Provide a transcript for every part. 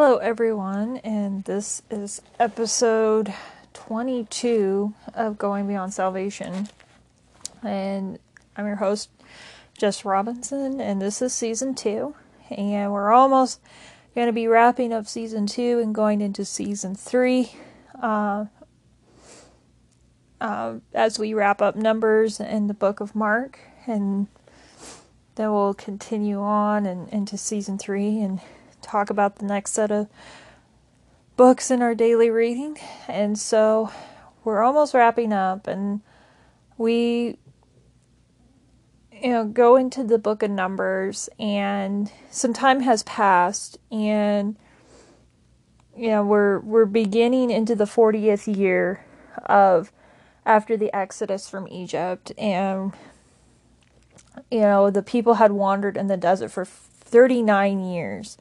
Hello, everyone, and this is episode 22 of Going Beyond Salvation. And I'm your host, Jess Robinson, and this is season two. And we're almost going to be wrapping up season two and going into season three uh, uh, as we wrap up Numbers in the book of Mark. And then we'll continue on and into season three and talk about the next set of books in our daily reading. And so we're almost wrapping up and we you know go into the book of numbers and some time has passed and you know we're we're beginning into the 40th year of after the exodus from Egypt and you know the people had wandered in the desert for 39 years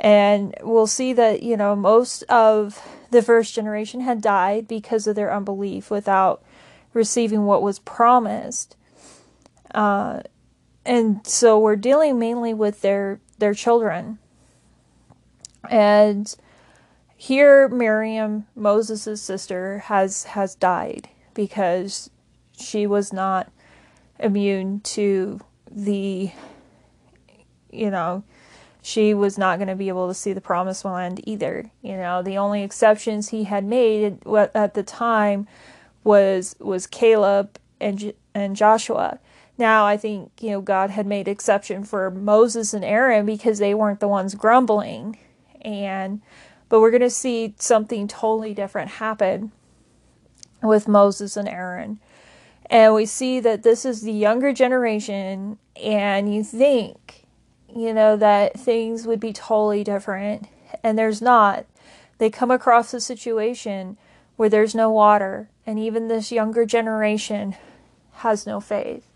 and we'll see that, you know, most of the first generation had died because of their unbelief without receiving what was promised. Uh, and so we're dealing mainly with their their children. And here Miriam, Moses' sister, has has died because she was not immune to the you know she was not going to be able to see the promised land either. You know, the only exceptions he had made at the time was was Caleb and and Joshua. Now I think you know God had made exception for Moses and Aaron because they weren't the ones grumbling, and but we're going to see something totally different happen with Moses and Aaron. And we see that this is the younger generation, and you think you know, that things would be totally different. And there's not. They come across a situation where there's no water, and even this younger generation has no faith.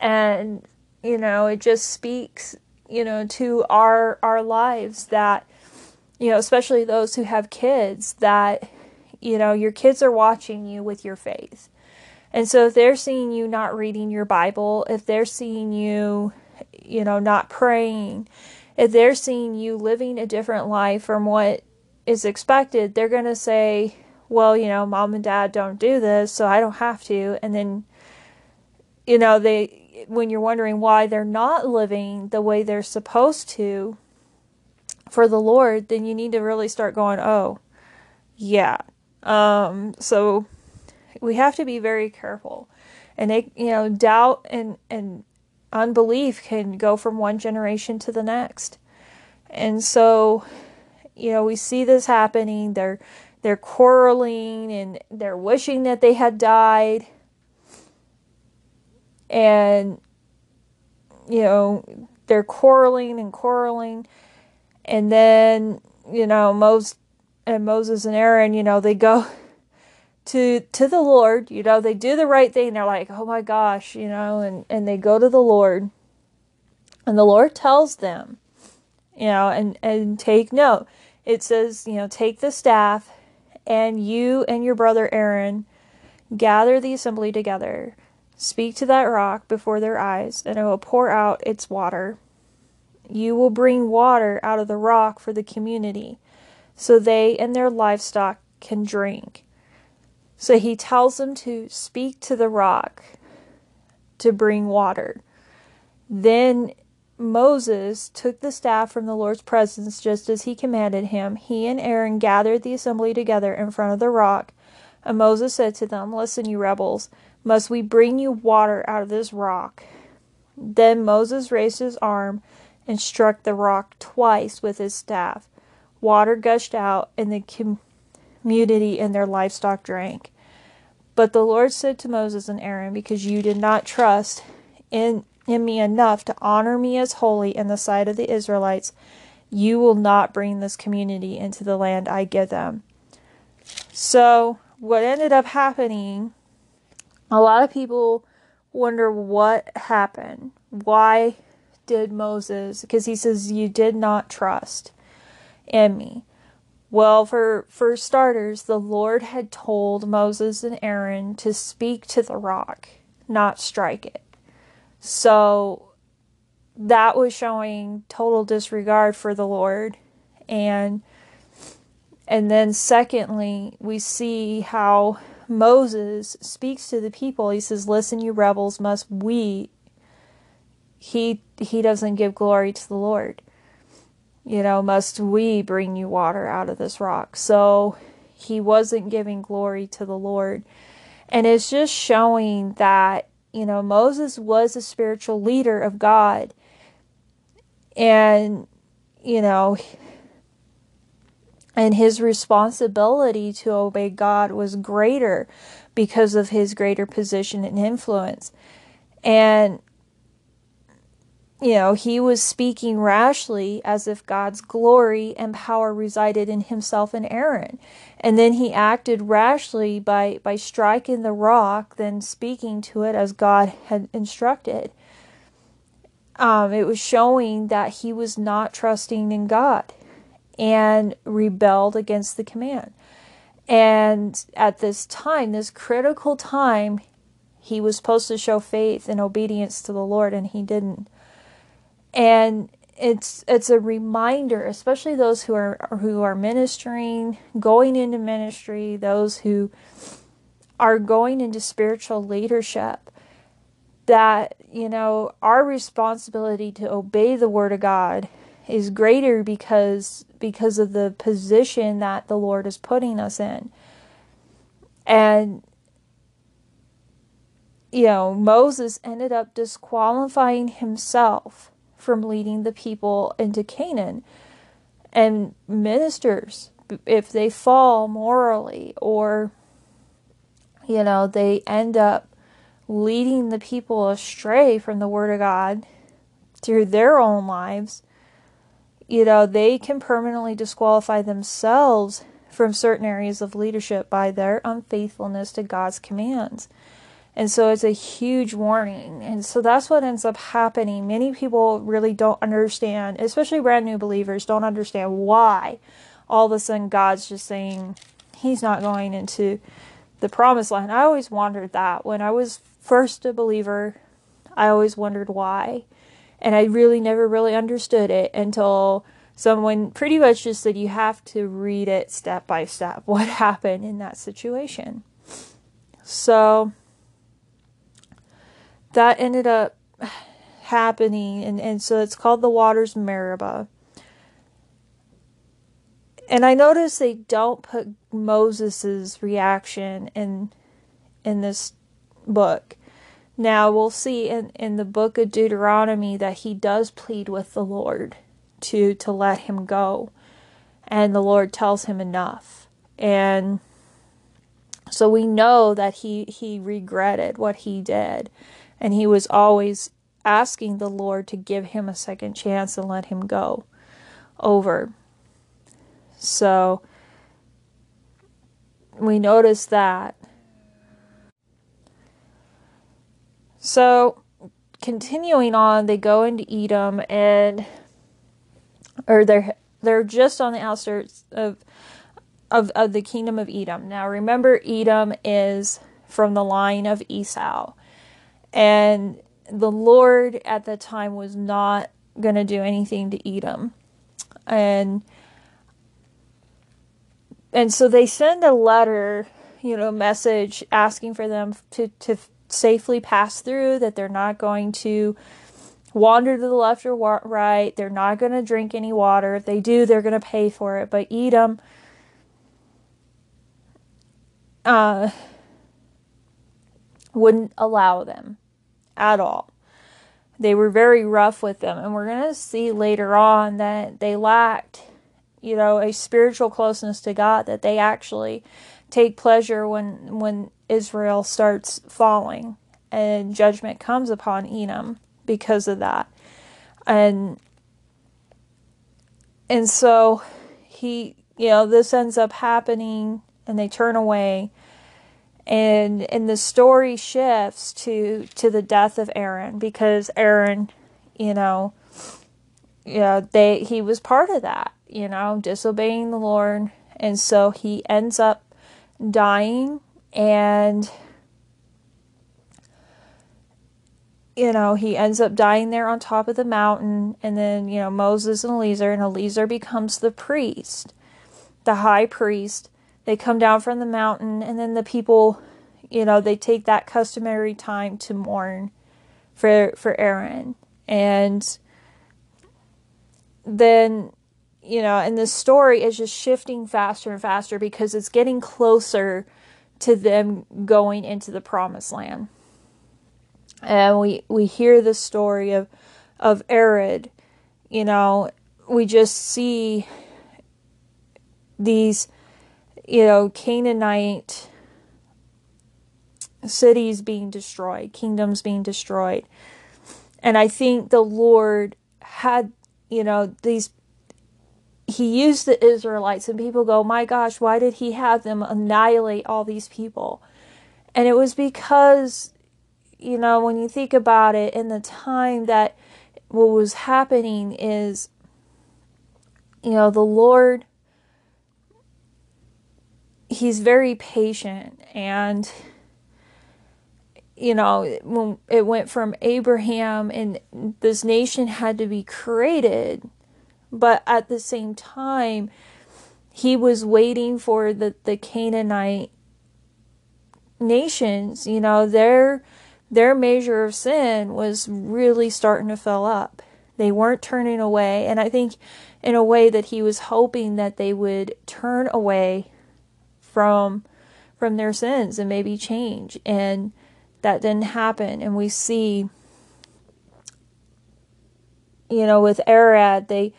And, you know, it just speaks, you know, to our our lives that, you know, especially those who have kids, that, you know, your kids are watching you with your faith. And so if they're seeing you not reading your Bible, if they're seeing you you know, not praying, if they're seeing you living a different life from what is expected, they're going to say, well, you know, mom and dad don't do this, so I don't have to. And then, you know, they, when you're wondering why they're not living the way they're supposed to for the Lord, then you need to really start going, oh, yeah. Um, so we have to be very careful. And they, you know, doubt and, and unbelief can go from one generation to the next. And so, you know, we see this happening. They're they're quarreling and they're wishing that they had died. And you know, they're quarreling and quarreling. And then, you know, Moses and Moses and Aaron, you know, they go to to the Lord, you know, they do the right thing. They're like, "Oh my gosh," you know, and and they go to the Lord. And the Lord tells them, you know, and and take note. It says, you know, take the staff and you and your brother Aaron gather the assembly together. Speak to that rock before their eyes, and it will pour out its water. You will bring water out of the rock for the community, so they and their livestock can drink. So he tells them to speak to the rock to bring water. Then Moses took the staff from the Lord's presence just as he commanded him. He and Aaron gathered the assembly together in front of the rock. And Moses said to them, Listen, you rebels, must we bring you water out of this rock? Then Moses raised his arm and struck the rock twice with his staff. Water gushed out, and the community and their livestock drank. But the Lord said to Moses and Aaron, Because you did not trust in, in me enough to honor me as holy in the sight of the Israelites, you will not bring this community into the land I give them. So, what ended up happening, a lot of people wonder what happened. Why did Moses, because he says, You did not trust in me. Well, for, for starters, the Lord had told Moses and Aaron to speak to the rock, not strike it. So that was showing total disregard for the Lord And and then secondly, we see how Moses speaks to the people. He says, "Listen, you rebels, must we he he doesn't give glory to the Lord. You know, must we bring you water out of this rock?" So he wasn't giving glory to the Lord. And it's just showing that, you know, Moses was a spiritual leader of God. And, you know, and his responsibility to obey God was greater because of his greater position and influence. And you know, he was speaking rashly as if God's glory and power resided in himself and Aaron. And then he acted rashly by, by striking the rock, then speaking to it as God had instructed. Um, it was showing that he was not trusting in God and rebelled against the command. And at this time, this critical time, he was supposed to show faith and obedience to the Lord, and he didn't and it's it's a reminder especially those who are who are ministering going into ministry those who are going into spiritual leadership that you know our responsibility to obey the word of God is greater because because of the position that the Lord is putting us in. And you know Moses ended up disqualifying himself from leading the people into Canaan. And ministers, if they fall morally or, you know, they end up leading the people astray from the Word of God through their own lives, you know, they can permanently disqualify themselves from certain areas of leadership by their unfaithfulness to God's commands. And so it's a huge warning. And so that's what ends up happening. Many people really don't understand, especially brand new believers, don't understand why all of a sudden God's just saying he's not going into the promised land. I always wondered that. When I was first a believer, I always wondered why. And I really never really understood it until someone pretty much just said you have to read it step by step what happened in that situation. So that ended up happening and, and so it's called the waters Meribah. And I notice they don't put Moses's reaction in in this book. Now we'll see in, in the book of Deuteronomy that he does plead with the Lord to to let him go. And the Lord tells him enough. And so we know that he he regretted what he did and he was always asking the Lord to give him a second chance and let him go over. So we notice that. So continuing on, they go into Edom and or they're they're just on the outskirts of of, of the kingdom of Edom. Now remember Edom is from the line of Esau. And the Lord at that time was not going to do anything to Edom. And and so they send a letter, you know, message asking for them to to safely pass through that they're not going to wander to the left or right. They're not going to drink any water. If they do, they're going to pay for it. But Edom uh, wouldn't allow them at all. They were very rough with them, and we're going to see later on that they lacked, you know, a spiritual closeness to God, that they actually take pleasure when when Israel starts falling and judgment comes upon Edom because of that. And and so he, you know, this ends up happening and they turn away and and the story shifts to to the death of Aaron because Aaron, you know, yeah, they he was part of that, you know, disobeying the Lord, and so he ends up dying and you know, he ends up dying there on top of the mountain. And then, you know, Moses and Eleazar, and Eleazar becomes the priest, the high priest. They come down from the mountain, and then the people, you know, they take that customary time to mourn for for Aaron. And then, you know, and the story is just shifting faster and faster because it's getting closer to them going into the promised land and we we hear the story of of Arad. You know, we just see these, you know, Canaanite cities being destroyed, kingdoms being destroyed. And I think the Lord had, you know, these he used the Israelites and people go, "My gosh, why did he have them annihilate all these people?" And it was because you know, when you think about it, in the time that what was happening is, you know, the Lord, He's very patient. And, you know, when it went from Abraham and this nation had to be created, but at the same time, He was waiting for the, the Canaanite nations, you know, they're their measure of sin was really starting to fill up. They weren't turning away. And I think, in a way, that he was hoping that they would turn away from from their sins and maybe change and that didn't happen and we see you know with arad they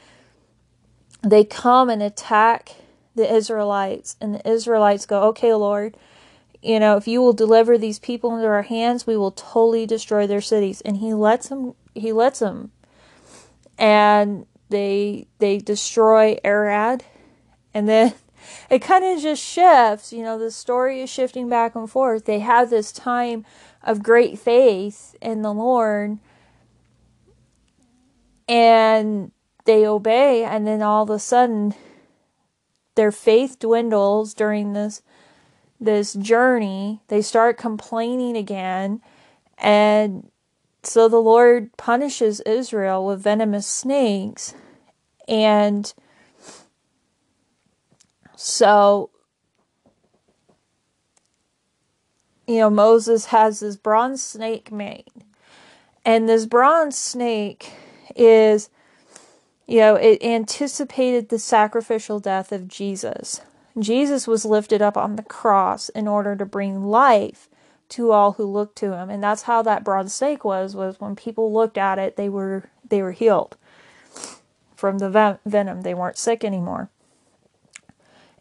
they come and attack the israelites and the israelites go okay lord you know, if you will deliver these people into our hands, we will totally destroy their cities. And he lets them. He lets them, and they they destroy Arad, and then it kind of just shifts. You know, the story is shifting back and forth. They have this time of great faith in the Lord, and they obey, and then all of a sudden, their faith dwindles during this this journey, they start complaining again. And so the Lord punishes Israel with venomous snakes. And so, you know, Moses has this bronze snake made. And this bronze snake is, you know, it anticipated the sacrificial death of Jesus. Jesus was lifted up on the cross in order to bring life to all who looked to him. And that's how that bronze snake was was when people looked at it, they were they were healed from the venom. They weren't sick anymore.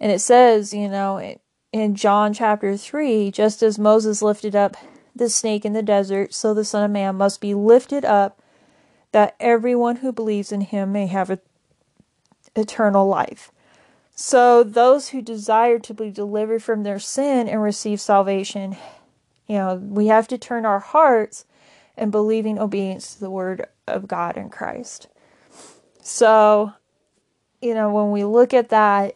And it says, you know, in John chapter 3, just as Moses lifted up the snake in the desert, so the Son of Man must be lifted up that everyone who believes in him may have eternal life. So those who desire to be delivered from their sin and receive salvation, you know, we have to turn our hearts and believing obedience to the word of God in Christ. So, you know, when we look at that,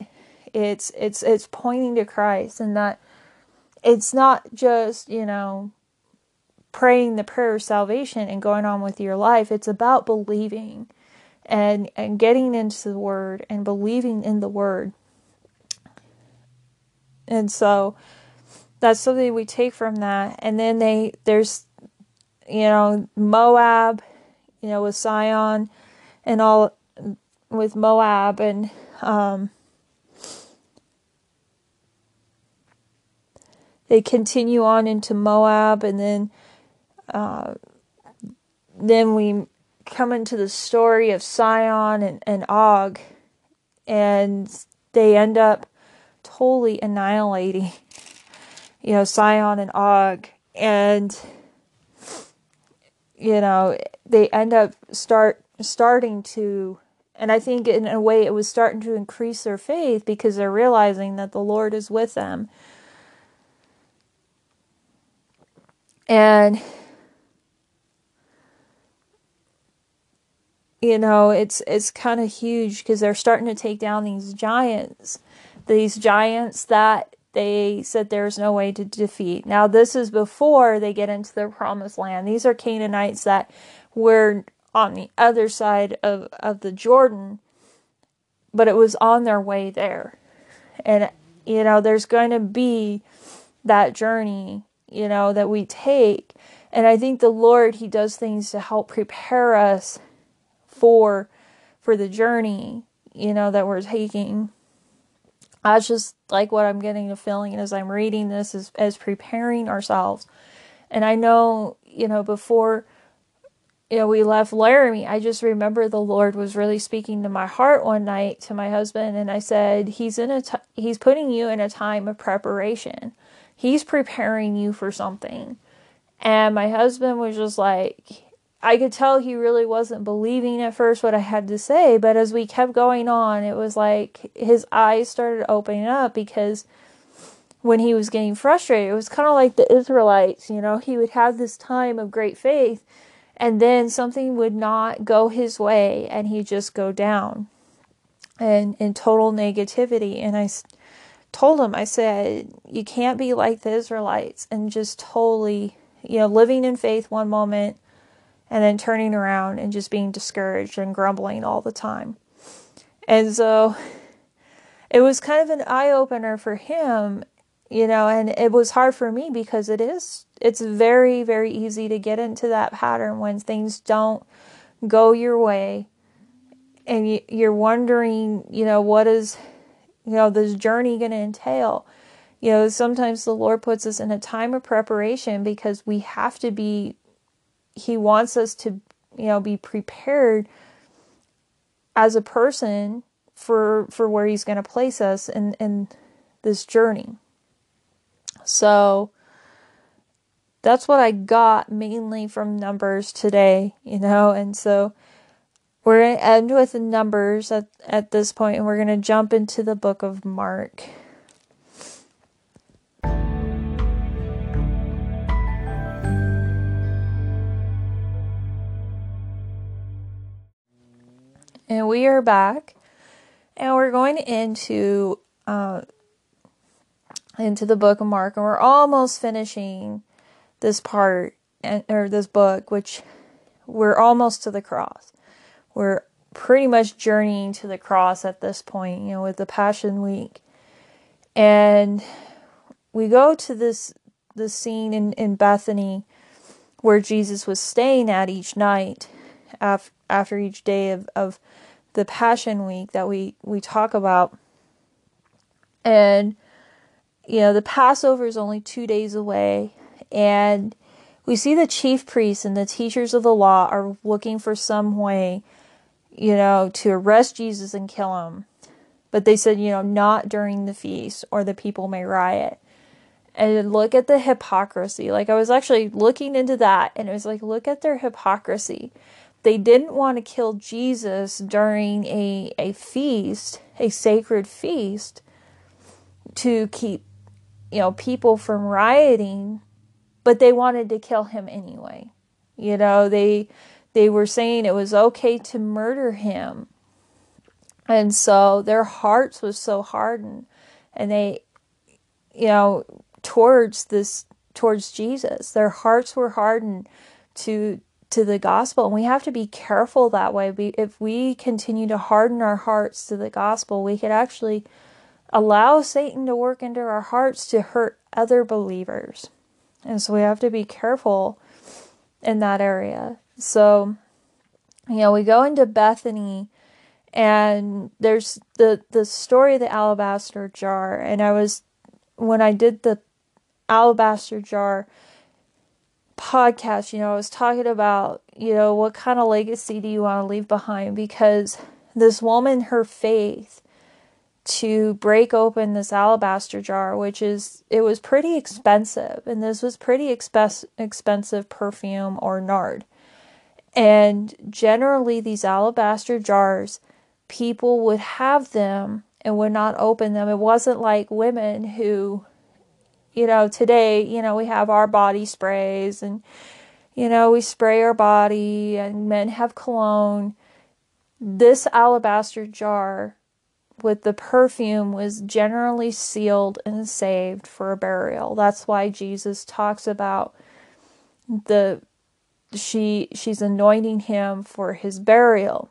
it's it's it's pointing to Christ and that it's not just, you know, praying the prayer of salvation and going on with your life. It's about believing and and getting into the word and believing in the word. And so that's something we take from that. And then they there's you know Moab, you know with Sihon and all with Moab and um they continue on into Moab and then uh, then we come into the story of Sihon and, and Og, and they end up totally annihilating, you know, Sihon and Og, and you know they end up start starting to and I think in a way it was starting to increase their faith because they're realizing that the Lord is with them. And you know it's it's kind of huge because they're starting to take down these giants these giants that they said there's no way to defeat. Now, this is before they get into the promised land. These are Canaanites that were on the other side of, of the Jordan, but it was on their way there. And, you know, there's going to be that journey, you know, that we take. And I think the Lord, He does things to help prepare us for for the journey, you know, that we're taking. That's just like what I'm getting the feeling as I'm reading this is as preparing ourselves. And I know, you know, before you know we left Laramie, I just remember the Lord was really speaking to my heart one night to my husband and I said, he's in a t- he's putting you in a time of preparation. He's preparing you for something. And my husband was just like I could tell he really wasn't believing at first what I had to say, but as we kept going on, it was like his eyes started opening up because when he was getting frustrated, it was kind of like the Israelites, you know, he would have this time of great faith and then something would not go his way and he'd just go down and in total negativity. And I told him, I said, you can't be like the Israelites and just totally, you know, living in faith one moment and then turning around and just being discouraged and grumbling all the time. And so it was kind of an eye opener for him, you know, and it was hard for me because it is, it's very, very easy to get into that pattern when things don't go your way and you're wondering, you know, what is, you know, this journey going to entail. You know, sometimes the Lord puts us in a time of preparation because we have to be he wants us to you know be prepared as a person for for where he's going to place us in in this journey so that's what i got mainly from numbers today you know and so we're going to end with numbers at, at this point and we're going to jump into the book of mark and we are back, and we're going into uh, into the book of Mark, and we're almost finishing this part and or this book, which we're almost to the cross. We're pretty much journeying to the cross at this point, you know, with the Passion Week, and we go to this the scene in in Bethany where Jesus was staying at each night after after each day of, of the Passion Week that we, we talk about. And, you know, the Passover is only two days away. And we see the chief priests and the teachers of the law are looking for some way, you know, to arrest Jesus and kill him. But they said, you know, not during the feast or the people may riot. And look at the hypocrisy. Like, I was actually looking into that and it was like, look at their hypocrisy they didn't want to kill Jesus during a, a feast, a sacred feast, to keep, you know, people from rioting, but they wanted to kill him anyway. You know, they they were saying it was okay to murder him. And so their hearts was so hardened and they you know towards this towards Jesus. Their hearts were hardened to to the gospel and we have to be careful that way if we continue to harden our hearts to the gospel we could actually allow satan to work into our hearts to hurt other believers and so we have to be careful in that area so you know we go into bethany and there's the the story of the alabaster jar and i was when i did the alabaster jar podcast, you know, I was talking about, you know, what kind of legacy do you want to leave behind? Because this woman, her faith to break open this alabaster jar, which is, it was pretty expensive, and this was pretty expe- expensive perfume or nard. And generally, these alabaster jars, people would have them and would not open them. It wasn't like women who you know, today, you know, we have our body sprays and, you know, we spray our body and men have cologne. This alabaster jar with the perfume was generally sealed and saved for a burial. That's why Jesus talks about the she she's anointing him for his burial.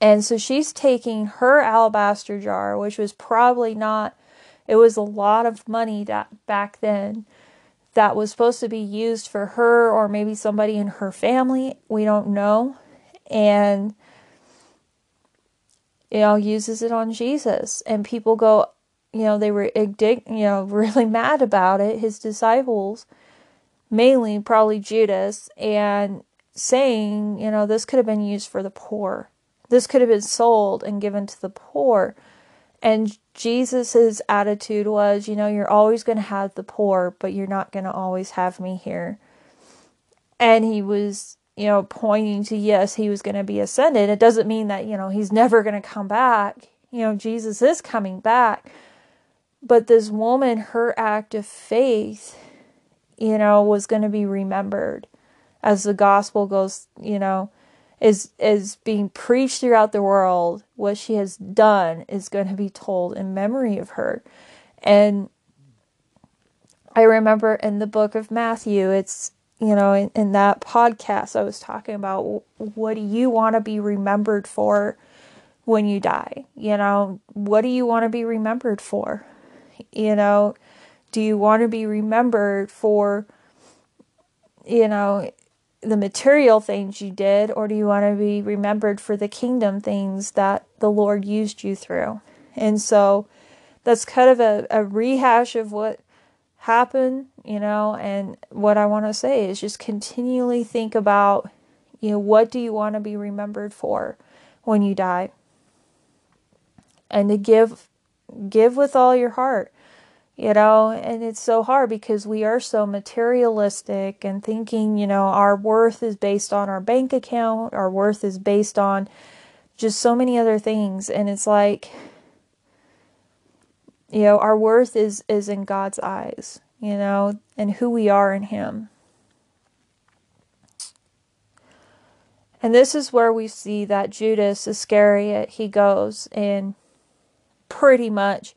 And so she's taking her alabaster jar, which was probably not it was a lot of money that back then that was supposed to be used for her or maybe somebody in her family. We don't know. And you know, uses it on Jesus. And people go, you know, they were you know, really mad about it, his disciples, mainly probably Judas, and saying, you know, this could have been used for the poor. This could have been sold and given to the poor. And Jesus's attitude was, you know, you're always going to have the poor, but you're not going to always have me here. And he was you know, pointing to yes, he was going to be ascended. It doesn't mean that, you know, he's never going to come back. You know, Jesus is coming back. But this woman, her act of faith, you know, was going to be remembered as the gospel goes, you know, is is being preached throughout the world. What she has done is going to be told in memory of her. And I remember in the book of Matthew, it's you know, in, in that podcast, I was talking about what do you want to be remembered for when you die? You know, what do you want to be remembered for? You know, do you want to be remembered for, you know, the material things you did, or do you want to be remembered for the kingdom things that the Lord used you through? And so that's kind of a, a rehash of what happened, you know, and what I want to say is just continually think about, you know, what do you want to be remembered for when you die? And to give give with all your heart. You know, and it's so hard because we are so materialistic and thinking, you know, our worth is based on our bank account, our worth is based on just so many other things. And it's like you know our worth is is in God's eyes you know and who we are in him. And this is where we see that Judas Iscariot he goes and pretty much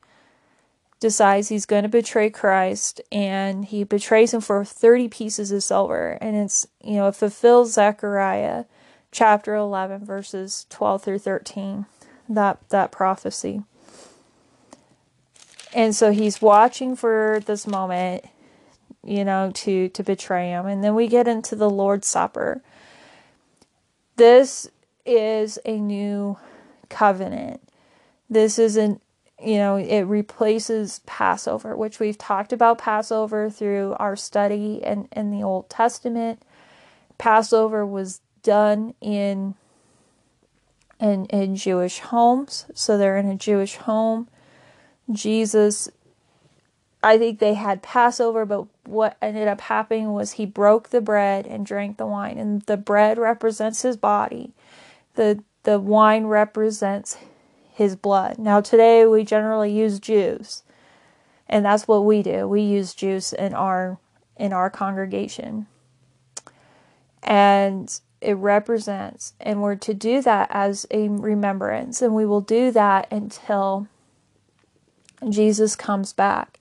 decides he's going to betray Christ and he betrays him for 30 pieces of silver and it's you know it fulfills Zechariah chapter 11 verses 12 through 13 that that prophecy and so he's watching for this moment, you know, to to betray him. And then we get into the Lord's Supper. This is a new covenant. This isn't you know, it replaces Passover, which we've talked about Passover through our study in, in the Old Testament. Passover was done in in in Jewish homes, so they're in a Jewish home. Jesus, I think they had Passover, but what ended up happening was he broke the bread and drank the wine. And the bread represents his body, the, the wine represents his blood. Now, today we generally use juice, and that's what we do. We use juice in our in our congregation. And it represents, and we're to do that as a remembrance, and we will do that until Jesus comes back.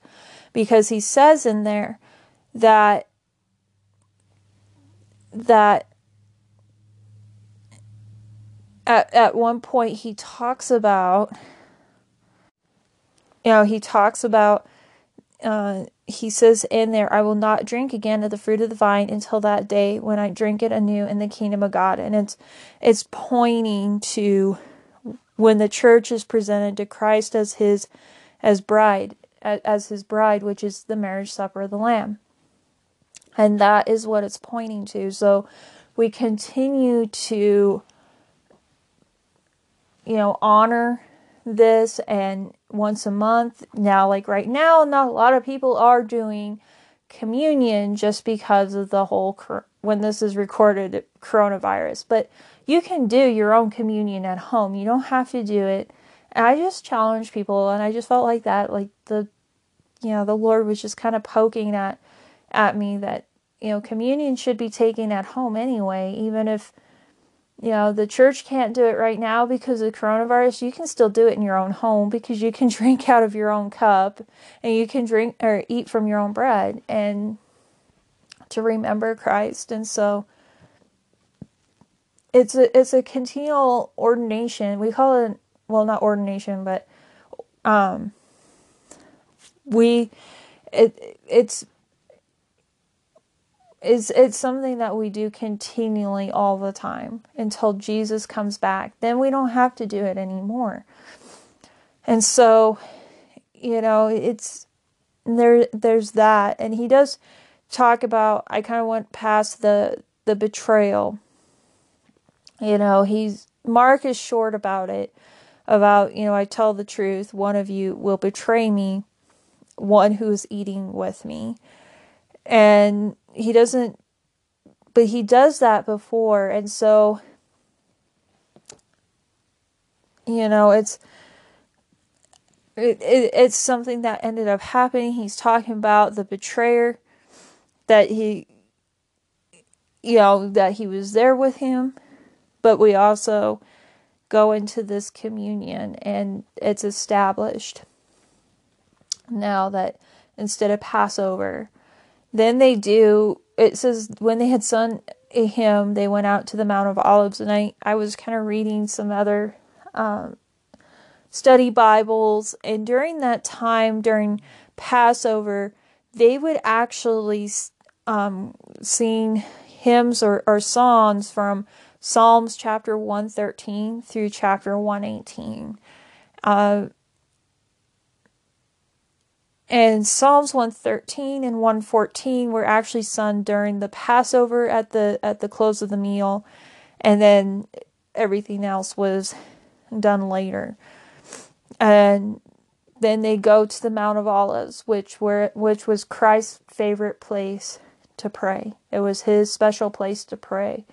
Because he says in there that that at at one point he talks about you know he talks about uh, he says in there i will not drink again of the fruit of the vine until that day when i drink it anew in the kingdom of god. And it's it's pointing to when the church is presented to christ as his as bride as his bride which is the marriage supper of the lamb. And that is what it's pointing to. So we continue to you know honor this and once a month. Now like right now not a lot of people are doing communion just because of the whole when this is recorded coronavirus. But you can do your own communion at home. You don't have to do it. And I just challenged people and I just felt like that, like the you know, the Lord was just kind of poking at at me that, you know, communion should be taken at home anyway, even if you know, the church can't do it right now because of coronavirus. You can still do it in your own home because you can drink out of your own cup and you can drink or eat from your own bread and to remember Christ. And so it's a it's a continual ordination. We call it well not ordination, but um we it it's it's it's something that we do continually all the time until Jesus comes back. Then we don't have to do it anymore. And so, you know, it's there there's that and he does talk about I kind of went past the the betrayal. You know, he's Mark is short about it about, you know, I tell the truth, one of you will betray me, one who is eating with me. And he doesn't but he does that before. And so you know it's it, it, it's something that ended up happening. He's talking about the betrayer that he you know that he was there with him. But we also go into this communion and it's established now that instead of passover then they do, it says, when they had sung a hymn, they went out to the Mount of Olives. And I, I was kind of reading some other um, study Bibles. And during that time, during Passover, they would actually um, sing hymns or, or songs from Psalms chapter 113 through chapter 118. Uh, and Psalms 113 and 114 were actually sung during the Passover at the at the close of the meal, and then everything else was done later. And then they go to the Mount of Olives, which were which was Christ's favorite place to pray. It was his special place to pray.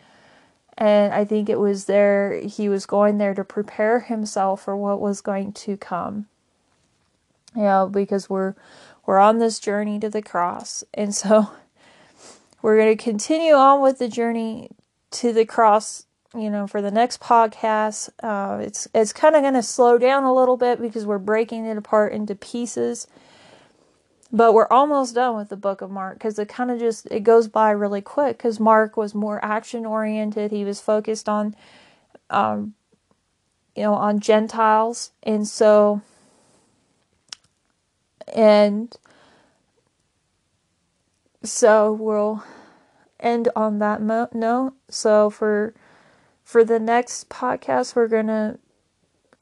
And I think it was there he was going there to prepare himself for what was going to come you know, because we're we're on this journey to the cross. And so we're going to continue on with the journey to the cross, you know, for the next podcast. Uh, it's it's kind of going to slow down a little bit because we're breaking it apart into pieces. But we're almost done with the book of Mark because it kind of just it goes by really quick because Mark was more action oriented. He was focused on, um, you know, on Gentiles, and so and so we'll end on that mo- note. So for for the next podcast, we're gonna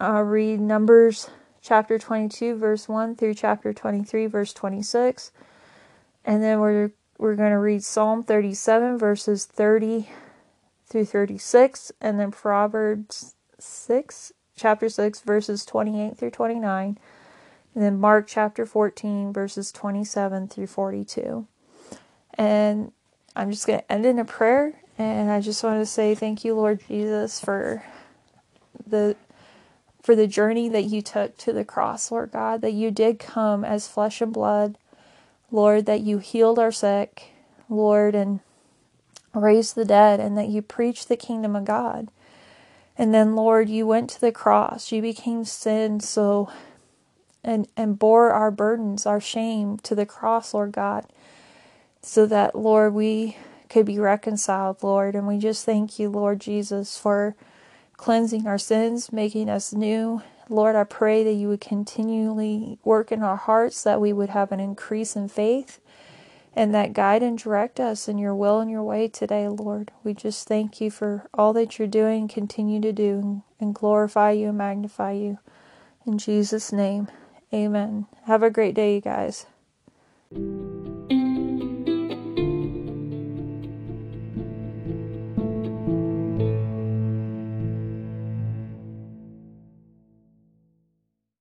uh, read Numbers chapter twenty two, verse one through chapter twenty three, verse twenty six, and then we're we're gonna read Psalm thirty seven, verses thirty through thirty six, and then Proverbs six, chapter six, verses twenty eight through twenty nine and then Mark chapter 14, verses 27 through 42. And I'm just going to end in a prayer. And I just want to say thank you, Lord Jesus, for the for the journey that you took to the cross, Lord God, that you did come as flesh and blood, Lord, that you healed our sick, Lord, and raised the dead, and that you preached the kingdom of God. And then, Lord, you went to the cross. You became sin so and, and bore our burdens, our shame to the cross, Lord God, so that, Lord, we could be reconciled, Lord. And we just thank you, Lord Jesus, for cleansing our sins, making us new. Lord, I pray that you would continually work in our hearts, that we would have an increase in faith, and that guide and direct us in your will and your way today, Lord. We just thank you for all that you're doing, continue to do, and glorify you and magnify you. In Jesus' name. Amen. Have a great day, you guys.